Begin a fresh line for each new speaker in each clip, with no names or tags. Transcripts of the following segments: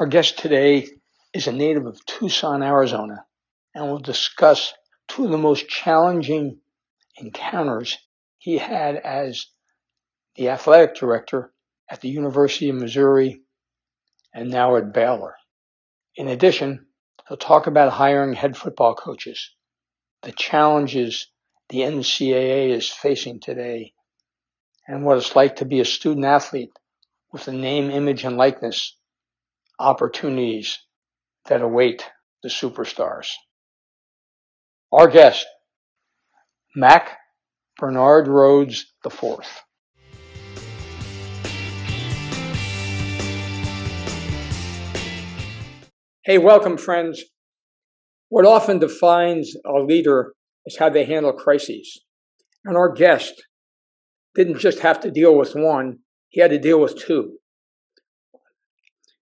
Our guest today is a native of Tucson, Arizona, and will discuss two of the most challenging encounters he had as the athletic director at the University of Missouri and now at Baylor. In addition, he'll talk about hiring head football coaches, the challenges the NCAA is facing today, and what it's like to be a student athlete with a name, image, and likeness opportunities that await the superstars. Our guest, Mack Bernard Rhoades IV. Hey, welcome, friends. What often defines a leader is how they handle crises. And our guest didn't just have to deal with one, he had to deal with two.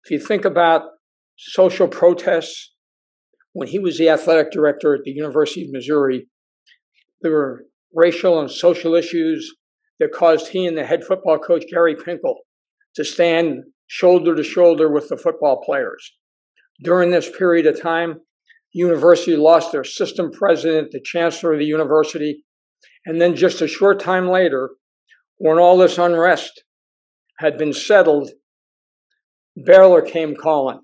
If you think about social protests, when he was the athletic director at the University of Missouri, there were racial and social issues that caused he and the head football coach, Gary Pinkel, to stand shoulder to shoulder with the football players. During this period of time, the university lost their system president, the chancellor of the university, and then just a short time later, when all this unrest had been settled Baylor came calling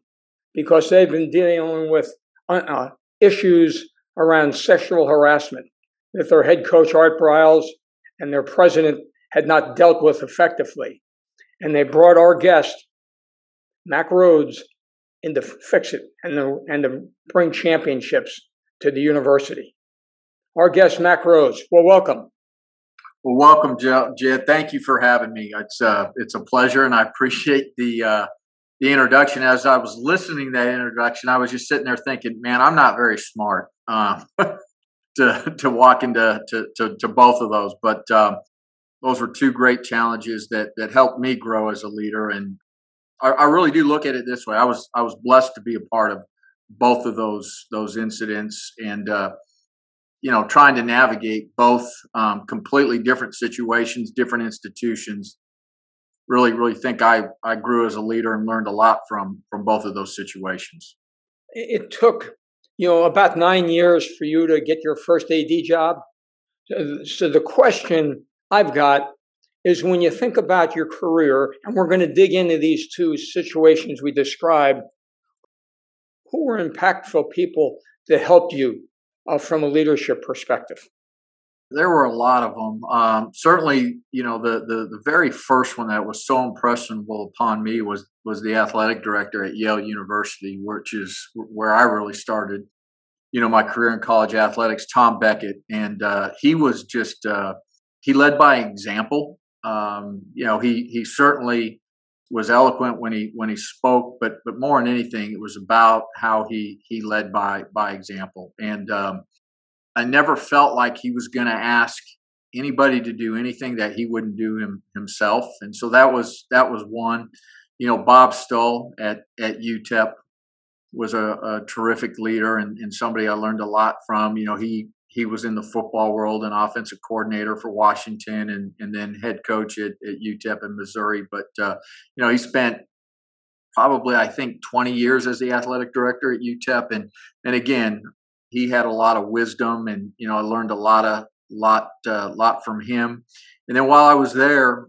because they've been dealing with uh, uh, issues around sexual harassment that their head coach, Art Briles, and their president had not dealt with effectively. And they brought our guest, Mack Rhoades, in to fix it and to, and to bring championships to the university. Our guest, Mack Rhoades. Well, welcome.
Well, welcome, Jed. Thank you for having me. It's uh, it's a pleasure, and I appreciate the uh, the introduction, as I was listening to that introduction, I was just sitting there thinking, man, I'm not very smart uh, to to walk into to, to, to both of those. But um, those were two great challenges that that helped me grow as a leader. And I, I, really do look at it this way. I was I was blessed to be a part of both of those those incidents and uh, you know trying to navigate both um, completely different situations, different institutions really, really think I, I grew as a leader and learned a lot from from both of those situations.
It took, you know, about nine years for you to get your first AD job. So the question I've got is when you think about your career, and we're going to dig into these two situations we described, who were impactful people that helped you uh, from a leadership perspective?
There were a lot of them. Um, certainly, you know, the, the the very first one that was so impressionable upon me was was the athletic director at Yale University, which is where I really started. You know, my career in college athletics, Tom Beckett, and uh, he was just uh, he led by example. Um, you know, he he certainly was eloquent when he when he spoke, but but more than anything, it was about how he he led by by example. And um, I never felt like he was going to ask anybody to do anything that he wouldn't do him, himself. And so that was that was one. You know, Bob Stull at at UTEP was a, a terrific leader and, and, somebody I learned a lot from. You know, he he was in the football world and offensive coordinator for Washington and, and then head coach at, at UTEP in Missouri. But uh, you know, he spent probably I think 20 years as the athletic director at UTEP and and again he had a lot of wisdom, and you know, I learned a lot of lot uh, lot from him. And then while I was there,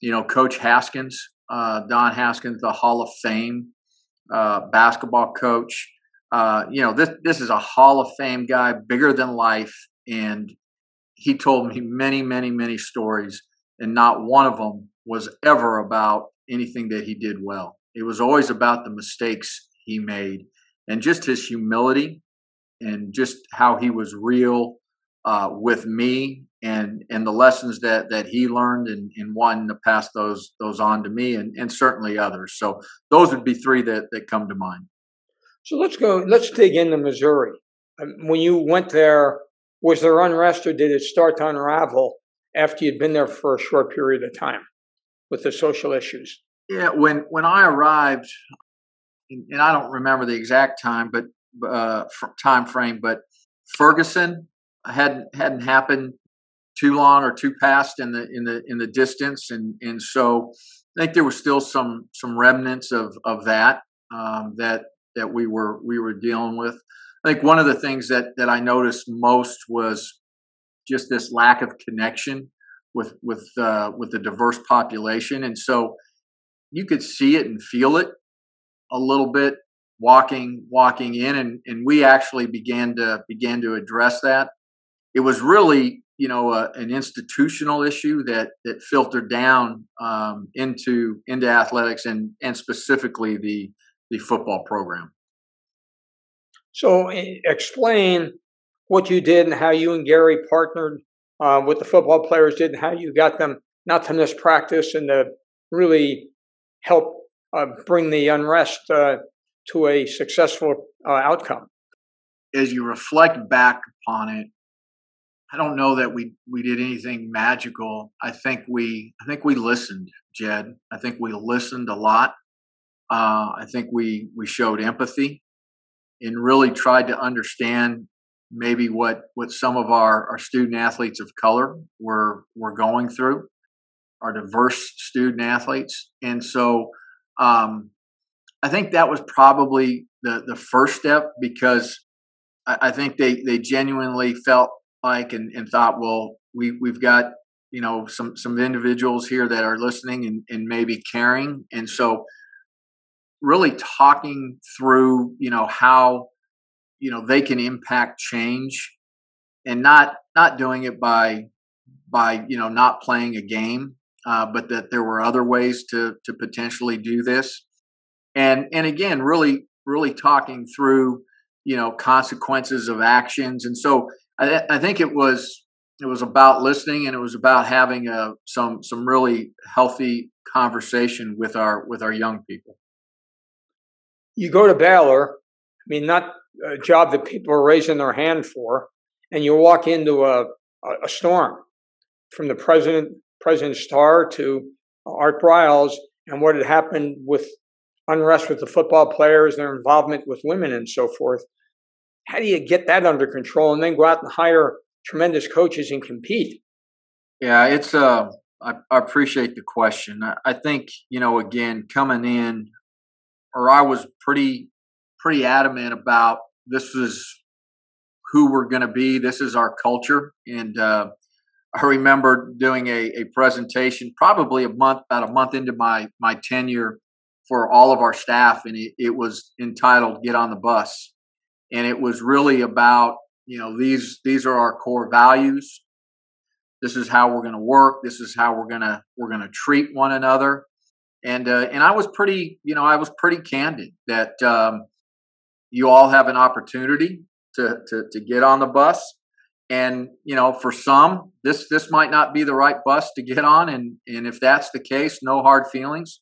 you know, Coach Haskins, uh, Don Haskins, the Hall of Fame uh, basketball coach. Uh, you know, this this is a Hall of Fame guy, bigger than life, and he told me many, many, many stories, and not one of them was ever about anything that he did well. It was always about the mistakes he made and just his humility and just how he was real uh, with me and and the lessons that that he learned and, and wanting to pass those those on to me and, and certainly others. So those would be three that that come to mind.
So let's go. Let's dig into Missouri. Um, when you went there, was there unrest or did it start to unravel after you'd been there for a short period of time with the social issues?
Yeah, when when I arrived, and I don't remember the exact time, but uh, time frame, but Ferguson hadn't hadn't happened too long or too past in the in the in the distance, and and so I think there was still some some remnants of of that um, that that we were we were dealing with. I think one of the things that that I noticed most was just this lack of connection with with uh, with the diverse population, and so you could see it and feel it a little bit walking walking in, and and we actually began to began to address that. It was really you know uh, an institutional issue that that filtered down um, into into athletics and and specifically the the football program.
So explain what you did and how you and Gary partnered uh, with the football players did and how you got them not to miss practice and to really help uh, bring the unrest uh, to a successful uh, outcome.
As you reflect back upon it, I don't know that we we did anything magical. I think we I think we listened, Jed. I think we listened a lot. Uh, I think we we showed empathy and really tried to understand maybe what what some of our, our student athletes of color were were going through, our diverse student athletes, and so um, I think that was probably the the first step because I, I think they they genuinely felt like and, and thought, well, we we've got you know some some individuals here that are listening and, and maybe caring, and so really talking through you know how you know they can impact change and not not doing it by by you know not playing a game uh, but that there were other ways to to potentially do this and and again really really talking through you know consequences of actions. And so i, I think it was it was about listening and it was about having a uh, some some really healthy conversation with our with our young people.
You go to Baylor, I mean, not a job that people are raising their hand for, and you walk into a, a storm from the president, President Starr to Art Briles, and what had happened with unrest with the football players, their involvement with women, and so forth. How do you get that under control and then go out and hire tremendous coaches and compete?
Yeah, it's uh, I, I appreciate the question. I, I think you know, again, coming in or I was pretty pretty adamant about this is who we're going to be. This is our culture, and uh, I remember doing a, a presentation probably a month about a month into my my tenure for all of our staff, and it, it was entitled "Get on the Bus," and it was really about you know these these are our core values. This is how we're going to work. This is how we're going to we're going to treat one another and uh, and I was pretty, you know, I was pretty candid that um, you all have an opportunity to, to to get on the bus, and you know, for some, this this might not be the right bus to get on, and and if that's the case, no hard feelings.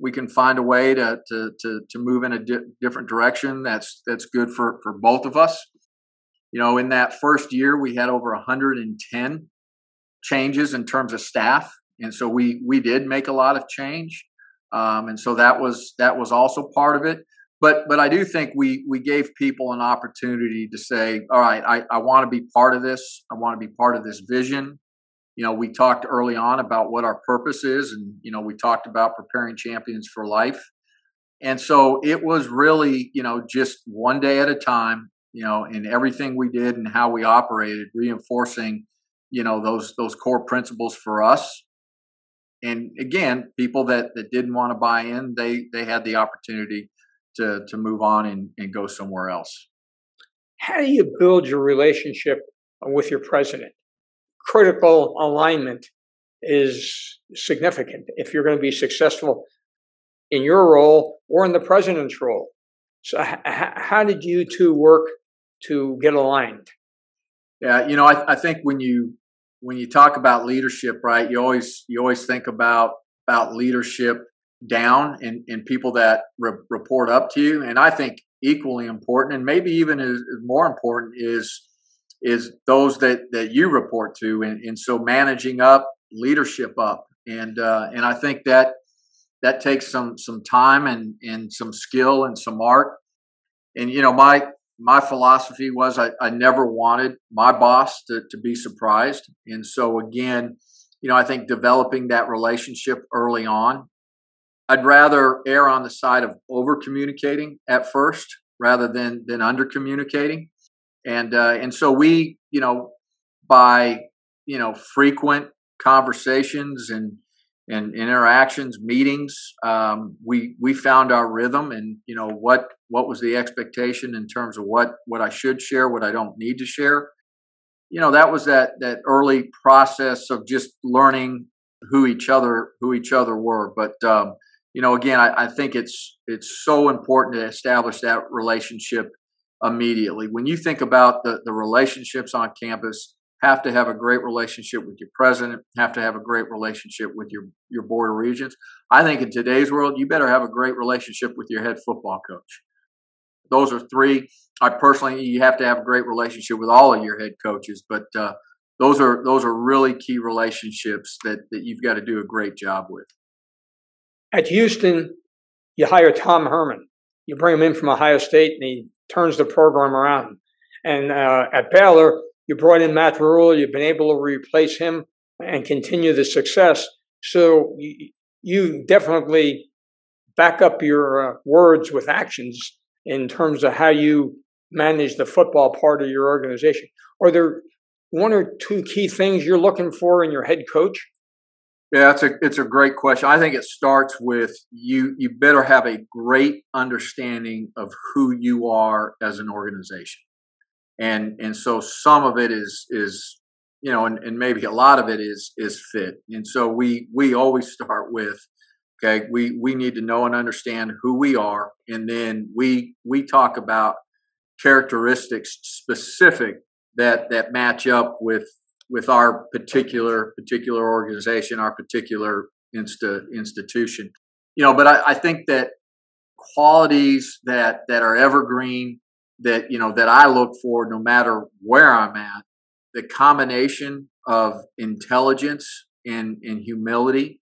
We can find a way to to to, to move in a di- different direction. That's that's good for for both of us. You know, in that first year, we had over 110 changes in terms of staff and so we we did make a lot of change, um, and so that was that was also part of it. But but I do think we we gave people an opportunity to say, all right, I, I want to be part of this. I want to be part of this vision. You know, we talked early on about what our purpose is, and you know, we talked about preparing champions for life. And so it was really, you know, just one day at a time, you know, in everything we did and how we operated, reinforcing, you know, those those core principles for us and again, people that, that didn't want to buy in, they they had the opportunity to to move on and, and go somewhere else.
How do you build your relationship with your president? Critical alignment is significant if you're going to be successful in your role or in the president's role. So, h- how did you two work to get aligned?
Yeah, you know, I, I think when you when you talk about leadership, right, you always you always think about about leadership down and, and people that re- report up to you. And I think equally important, and maybe even as, more important, is is those that that you report to. And, and so managing up, leadership up, and uh, and I think that that takes some some time and and some skill and some art. And you know, my my philosophy was I, I never wanted my boss to, to be surprised. And so again, you know, I think developing that relationship early on I'd rather err on the side of over communicating at first rather than than under communicating, and uh, and so we, you know, by you know frequent conversations and and interactions, meetings, um, we we found our rhythm, and you know what what was the expectation in terms of what what I should share, what I don't need to share. You know that was that that early process of just learning who each other who each other were, but um, you know, again, I, I think it's it's so important to establish that relationship immediately. When you think about the, the relationships on campus, have to have a great relationship with your president, have to have a great relationship with your, your board of regents. I think in today's world, you better have a great relationship with your head football coach. Those are three. I personally, you have to have a great relationship with all of your head coaches, but uh, those are those are really key relationships that that you've got to do a great job with.
At Houston, you hire Tom Herman. You bring him in from Ohio State, and he turns the program around. And uh, at Baylor, you brought in Matt Rhule. You've been able to replace him and continue the success. So you, definitely back up your uh, words with actions in terms of how you manage the football part of your organization. Are there one or two key things you're looking for in your head coach
yeah, it's a it's a great question. I think it starts with you. You better have a great understanding of who you are as an organization, and and so some of it is is you know, and, and maybe a lot of it is is fit. And so we we always start with okay, we we need to know and understand who we are, and then we we talk about characteristics specific that that match up with with our particular particular organization, our particular insta, institution. You know, but I, I think that qualities that that are evergreen, that you know that I look for no matter where I'm at, the combination of intelligence and, and humility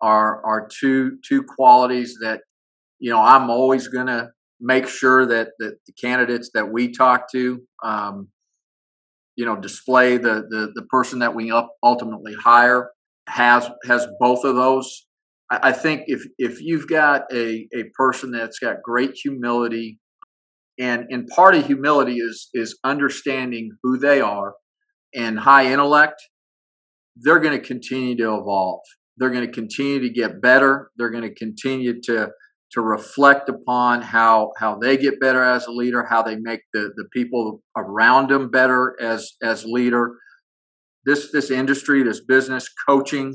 are are two two qualities that you know I'm always to make sure that that the candidates that we talk to um, you know display the the, the person that we up ultimately hire has has both of those. I, I think if if you've got a a person that's got great humility and and part of humility is is understanding who they are and high intellect they're going to continue to evolve. They're going to continue to get better. They're going to continue to to reflect upon how how they get better as a leader, how they make the the people around them better as as leader. This this industry, this business coaching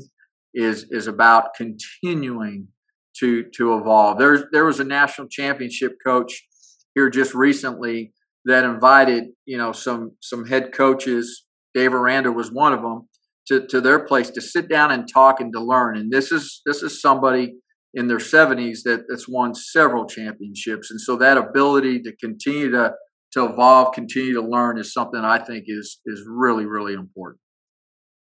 is is about continuing to to evolve. There's there was a national championship coach here just recently that invited you know some some head coaches. Dave Aranda was one of them to to their place to sit down and talk and to learn. And this is this is somebody in their 70s that that's won several championships. And so that ability to continue to to evolve continue to learn is something i think is is really really important.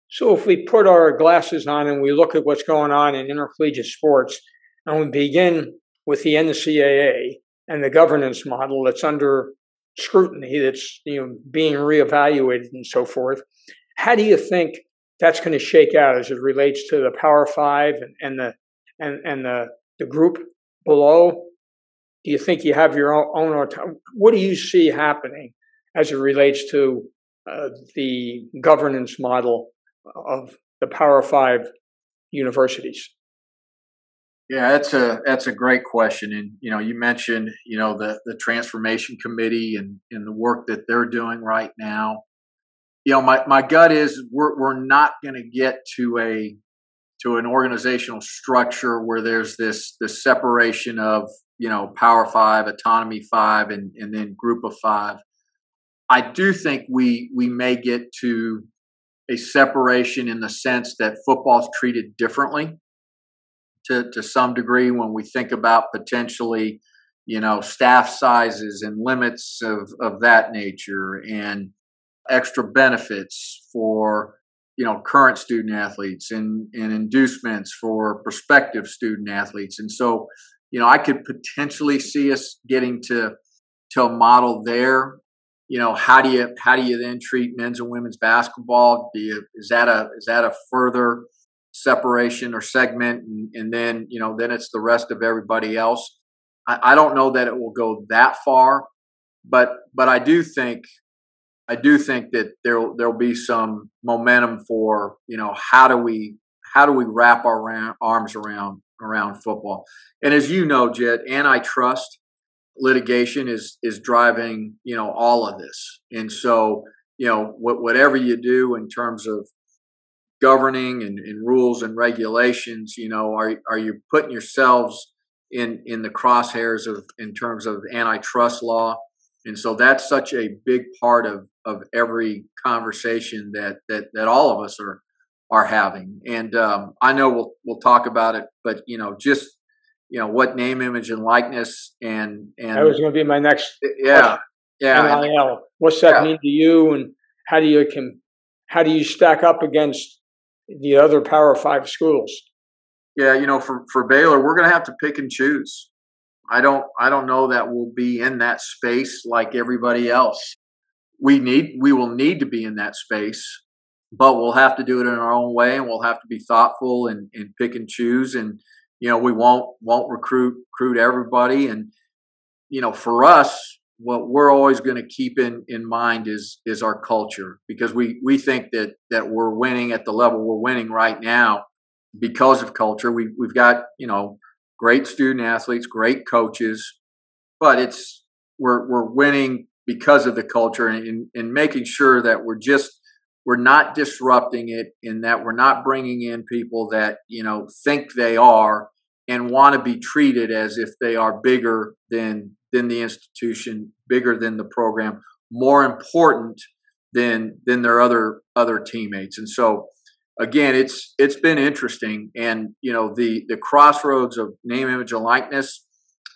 So if we put our glasses on and we look at what's going on in intercollegiate sports and we begin with the ncaa and the governance model that's under scrutiny that's you know being reevaluated and so forth how do you think that's going to shake out as it relates to the power five and, and the and and the the group below? Do you think you have your own, autonomy? What do you see happening as it relates to uh, the governance model of the Power Five universities?
Yeah, that's a that's a great question, and you know, you mentioned you know the the transformation committee and and the work that they're doing right now. You know, my my gut is we're we're not going to get to a to an organizational structure where there's this this separation of you know power five autonomy five and and then group of five. I do think we we may get to a separation in the sense that football is treated differently to, to some degree when we think about potentially, you know, staff sizes and limits of, of that nature and extra benefits for, you know, current student athletes and, and inducements for prospective student athletes. And so, you know, I could potentially see us getting to to a model there. You know how do you how do you then treat men's and women's basketball? Do you is that a is that a further separation or segment? And, and then you know then it's the rest of everybody else. I, I don't know that it will go that far but but i do think i do think that there there'll be some momentum for you know how do we how do we wrap our arms around around football? And as you know jed antitrust litigation is is driving you know all of this. And so you know what, whatever you do in terms of governing and, and, rules and regulations you know are are you putting yourselves in in the crosshairs of in terms of antitrust law? And so that's such a big part of of every conversation that that that all of us are are having and um, i know we'll we'll talk about it but you know just you know what name, image, and likeness, and and
that was going to be my next.
Yeah, yeah.
NIL. What's that yeah. mean to you, and how do you can how do you stack up against the other Power Five schools?
Yeah, you know, for for Baylor, we're going to have to pick and choose. I don't I don't know that we'll be in that space like everybody else. We need we will need to be in that space, but we'll have to do it in our own way, and we'll have to be thoughtful and, and pick and choose and you know we won't won't recruit recruit everybody and you know for us what we're always going to keep in in mind is is our culture because we we think that that we're winning at the level we're winning right now because of culture. We we've got you know great student athletes great coaches but it's we're we're winning because of the culture and, and making sure that we're just we're not disrupting it in that we're not bringing in people that you know think they are and want to be treated as if they are bigger than than the institution bigger than the program more important than than their other other teammates. And so again it's it's been interesting and you know the the crossroads of name image and likeness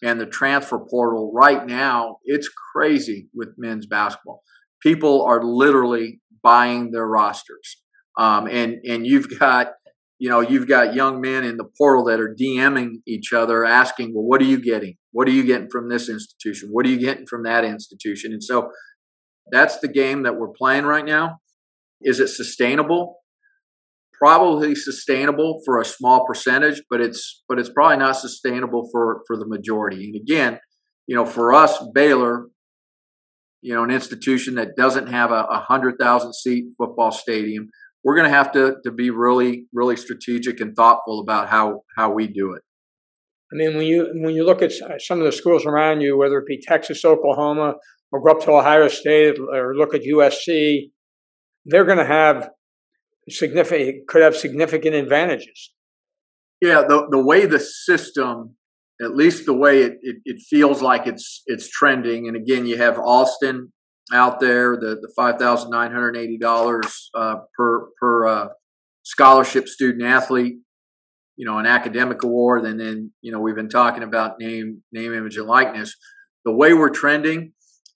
and the transfer portal right now it's crazy with men's basketball people are literally buying their rosters. Um, and and you've got you know you've got young men in the portal that are DMing each other, asking, well, what are you getting? What are you getting from this institution? What are you getting from that institution? And so that's the game that we're playing right now. Is it sustainable? Probably sustainable for a small percentage, but it's but it's probably not sustainable for for the majority. And again, you know, for us, Baylor, you know, an institution that doesn't have a, a hundred thousand seat football stadium, we're going to have to to be really, really strategic and thoughtful about how how we do it.
I mean, when you when you look at some of the schools around you, whether it be Texas, Oklahoma, or go up to Ohio State, or look at USC, they're going to have significant could have significant advantages.
Yeah, the the way the system at least the way it, it, it, feels like it's it's trending. And again, you have Alston out there, the the five thousand nine hundred eighty dollars uh, per per uh, scholarship student athlete. You know, an academic award, and then you know we've been talking about name name image and likeness. The way we're trending,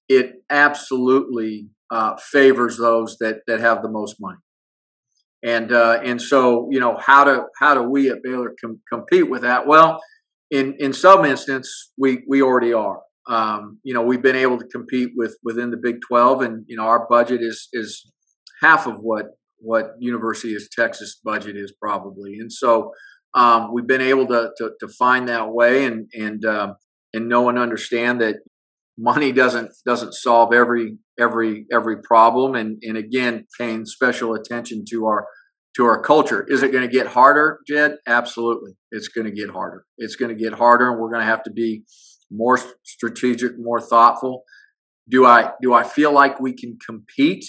it absolutely uh, favors those that that have the most money. And uh, and so you know how to how do we at Baylor com- compete with that? Well, in in some instance we we already are um, you know we've been able to compete with within the big 12 and you know our budget is is half of what what university of texas budget is probably and so um, we've been able to, to, to find that way and and um, and know and understand that money doesn't doesn't solve every every every problem and and again paying special attention to our to our culture. Is it going to get harder, Jed? Absolutely. It's going to get harder. It's going to get harder, and we're going to have to be more strategic, more thoughtful. Do I do I feel like we can compete?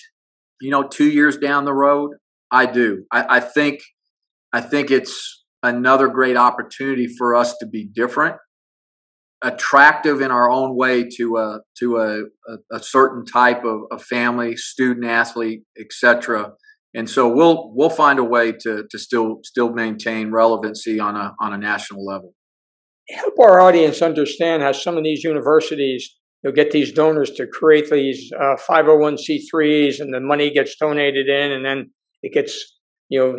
You know, two years down the road, I do. I, I think I think it's another great opportunity for us to be different, attractive in our own way to a to a, a, a certain type of, family, student, athlete, etc and so we'll we'll find a way to to still still maintain relevancy on a on a national level.
Help our audience understand how some of these universities you'll get these donors to create these uh, 501c3s, and the money gets donated in, and then it gets you know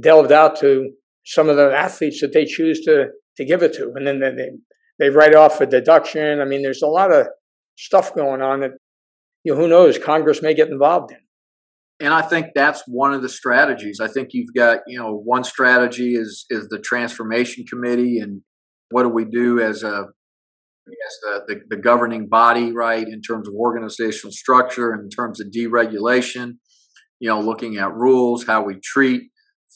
delved out to some of the athletes that they choose to to give it to, and then they they write off a deduction. I mean, there's a lot of stuff going on that you know who knows Congress may get involved in.
And I think that's one of the strategies. I think you've got you know one strategy is is the transformation committee, and what do we do as a as the, the, the governing body, right, in terms of organizational structure, in terms of deregulation, you know, looking at rules, how we treat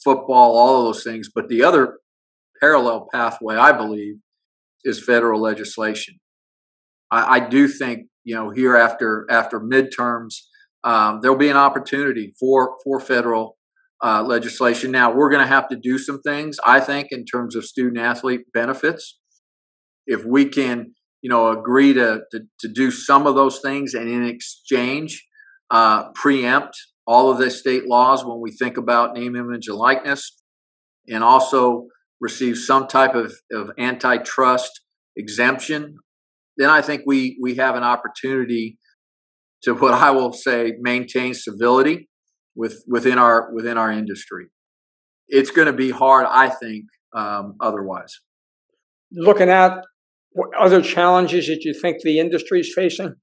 football, all of those things. But the other parallel pathway, I believe, is federal legislation. I, I do think, you know, here after after midterms, um, there'll be an opportunity for for federal uh, legislation. Now we're going to have to do some things, I think, in terms of student athlete benefits. If we can, you know, agree to to, to do some of those things, and in exchange, uh, preempt all of the state laws when we think about name, image, and likeness, and also receive some type of, of antitrust exemption, then I think we we have an opportunity to what I will say maintain civility with within our within our industry. It's going to be hard, I think, um, otherwise.
Looking at other challenges that you think the industry is facing?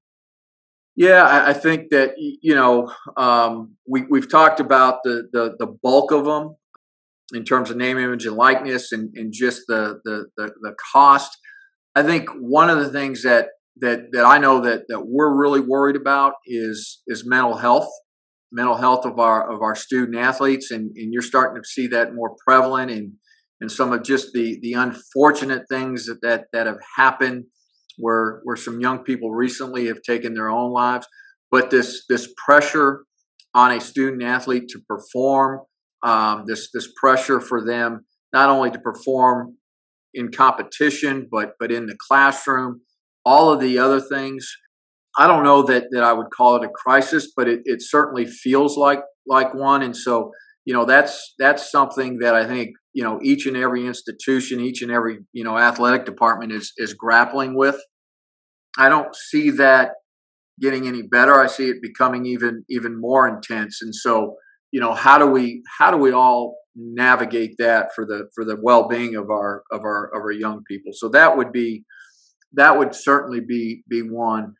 Yeah, I, I think that you know um, we we've talked about the, the the bulk of them in terms of name, image, and likeness, and, and just the, the the the cost. I think one of the things that that that I know that that we're really worried about is is mental health, mental health of our of our student athletes, and and you're starting to see that more prevalent in and some of just the the unfortunate things that that, that have happened where where some young people recently have taken their own lives but this this pressure on a student athlete to perform um, this this pressure for them not only to perform in competition but but in the classroom all of the other things. I don't know that that i would call it a crisis but it, it certainly feels like like one. And so you know that's that's something that i think you know each and every institution each and every you know athletic department is is grappling with. I don't see that getting any better. I see it becoming even even more intense. And so you know how do we how do we all navigate that for the for the well-being of our of our of our young people? So that would be that would certainly be be one.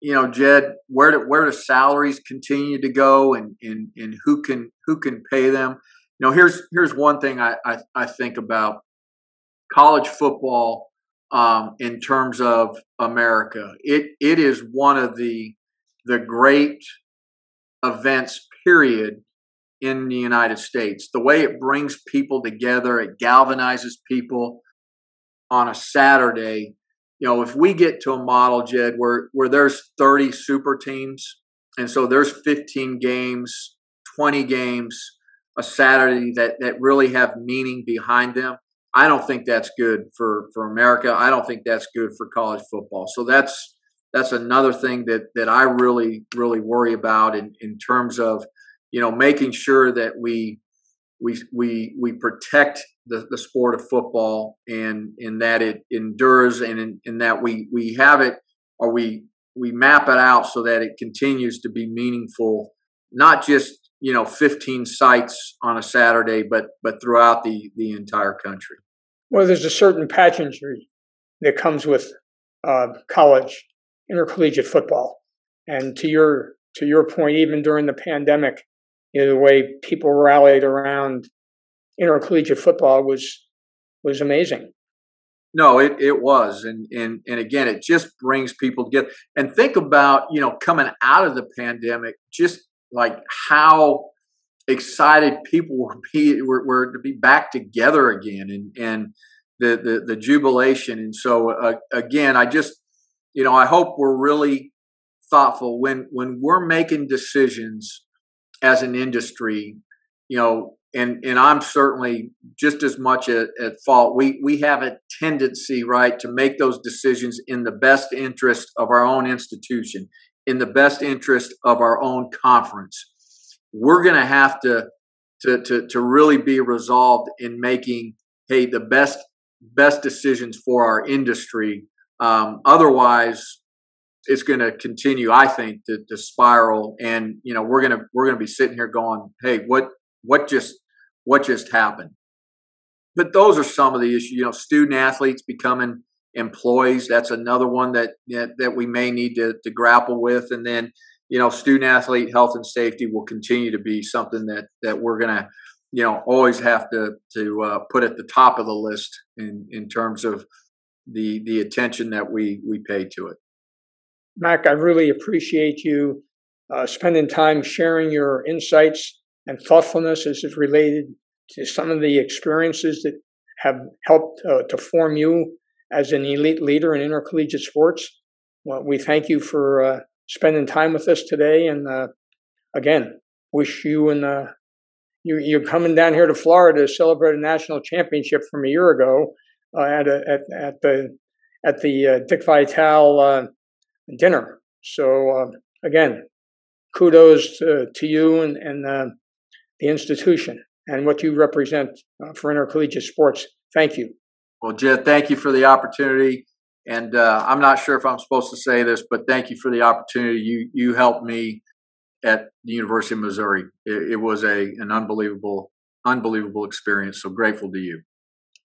You know jed where do where do salaries continue to go and and and who can who can pay them? You know here's here's one thing i i, I think about. College football um, in terms of america it it is one of the the great events period in the United States. The way it brings people together, it galvanizes people on a Saturday. You know, if we get to a model, Jed, where where there's 30 super teams, and so there's 15 games, 20 games a Saturday that that really have meaning behind them. I don't think that's good for for America. I don't think that's good for college football. So that's that's another thing that that I really really worry about in in terms of you know making sure that we we we we protect the, the sport of football and in that it endures and in, in that we we have it or we we map it out so that it continues to be meaningful not just you know 15 sites on a saturday but but throughout the the entire country.
Well there's a certain pageantry that comes with uh, college intercollegiate football and to your to your point even during the pandemic you know, the way people rallied around intercollegiate football was was amazing.
No, it, it was. And, and and again, it just brings people together. And think about, you know, coming out of the pandemic, just like how excited people were be were, were to be back together again and and the the, the jubilation. And so uh, again, I just you know, I hope we're really thoughtful when when we're making decisions as an industry, you know, and and I'm certainly just as much at, at, fault. We we have a tendency, right, to make those decisions in the best interest of our own institution, in the best interest of our own conference. we're going to have to to to to really be resolved in making hey the best best decisions for our industry. Um, otherwise, it's going to continue, I think, to, to spiral. And you know, we're gonna we're gonna be sitting here going, hey, what what just what just happened? But those are some of the issues. You know, student athletes becoming employees. That's another one that that, we may need to, to grapple with. And then, you know, student athlete health and safety will continue to be something that that we're gonna you know always have to to uh, put at the top of the list in in terms of the the attention that we we pay to it.
Mack, I really appreciate you uh, spending time sharing your insights and thoughtfulness as it related to some of the experiences that have helped uh, to form you as an elite leader in intercollegiate sports. Well, we thank you for uh, spending time with us today, and uh, again, wish you and uh, you, you're coming down here to Florida to celebrate a national championship from a year ago at, a, at at the at the Dick Vitale dinner. So uh, again, kudos to, to you and, and uh, the institution and what you represent uh, for intercollegiate sports. Thank you.
Well, Jed, thank you for the opportunity. And uh, I'm not sure if I'm supposed to say this, but thank you for the opportunity. You you helped me at the University of Missouri. It, it was a an unbelievable unbelievable experience. So grateful to you.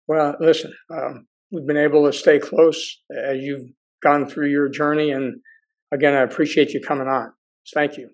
Well, listen, um, we've been able to stay close as you've gone through your journey. And again, I appreciate you coming on. Thank you.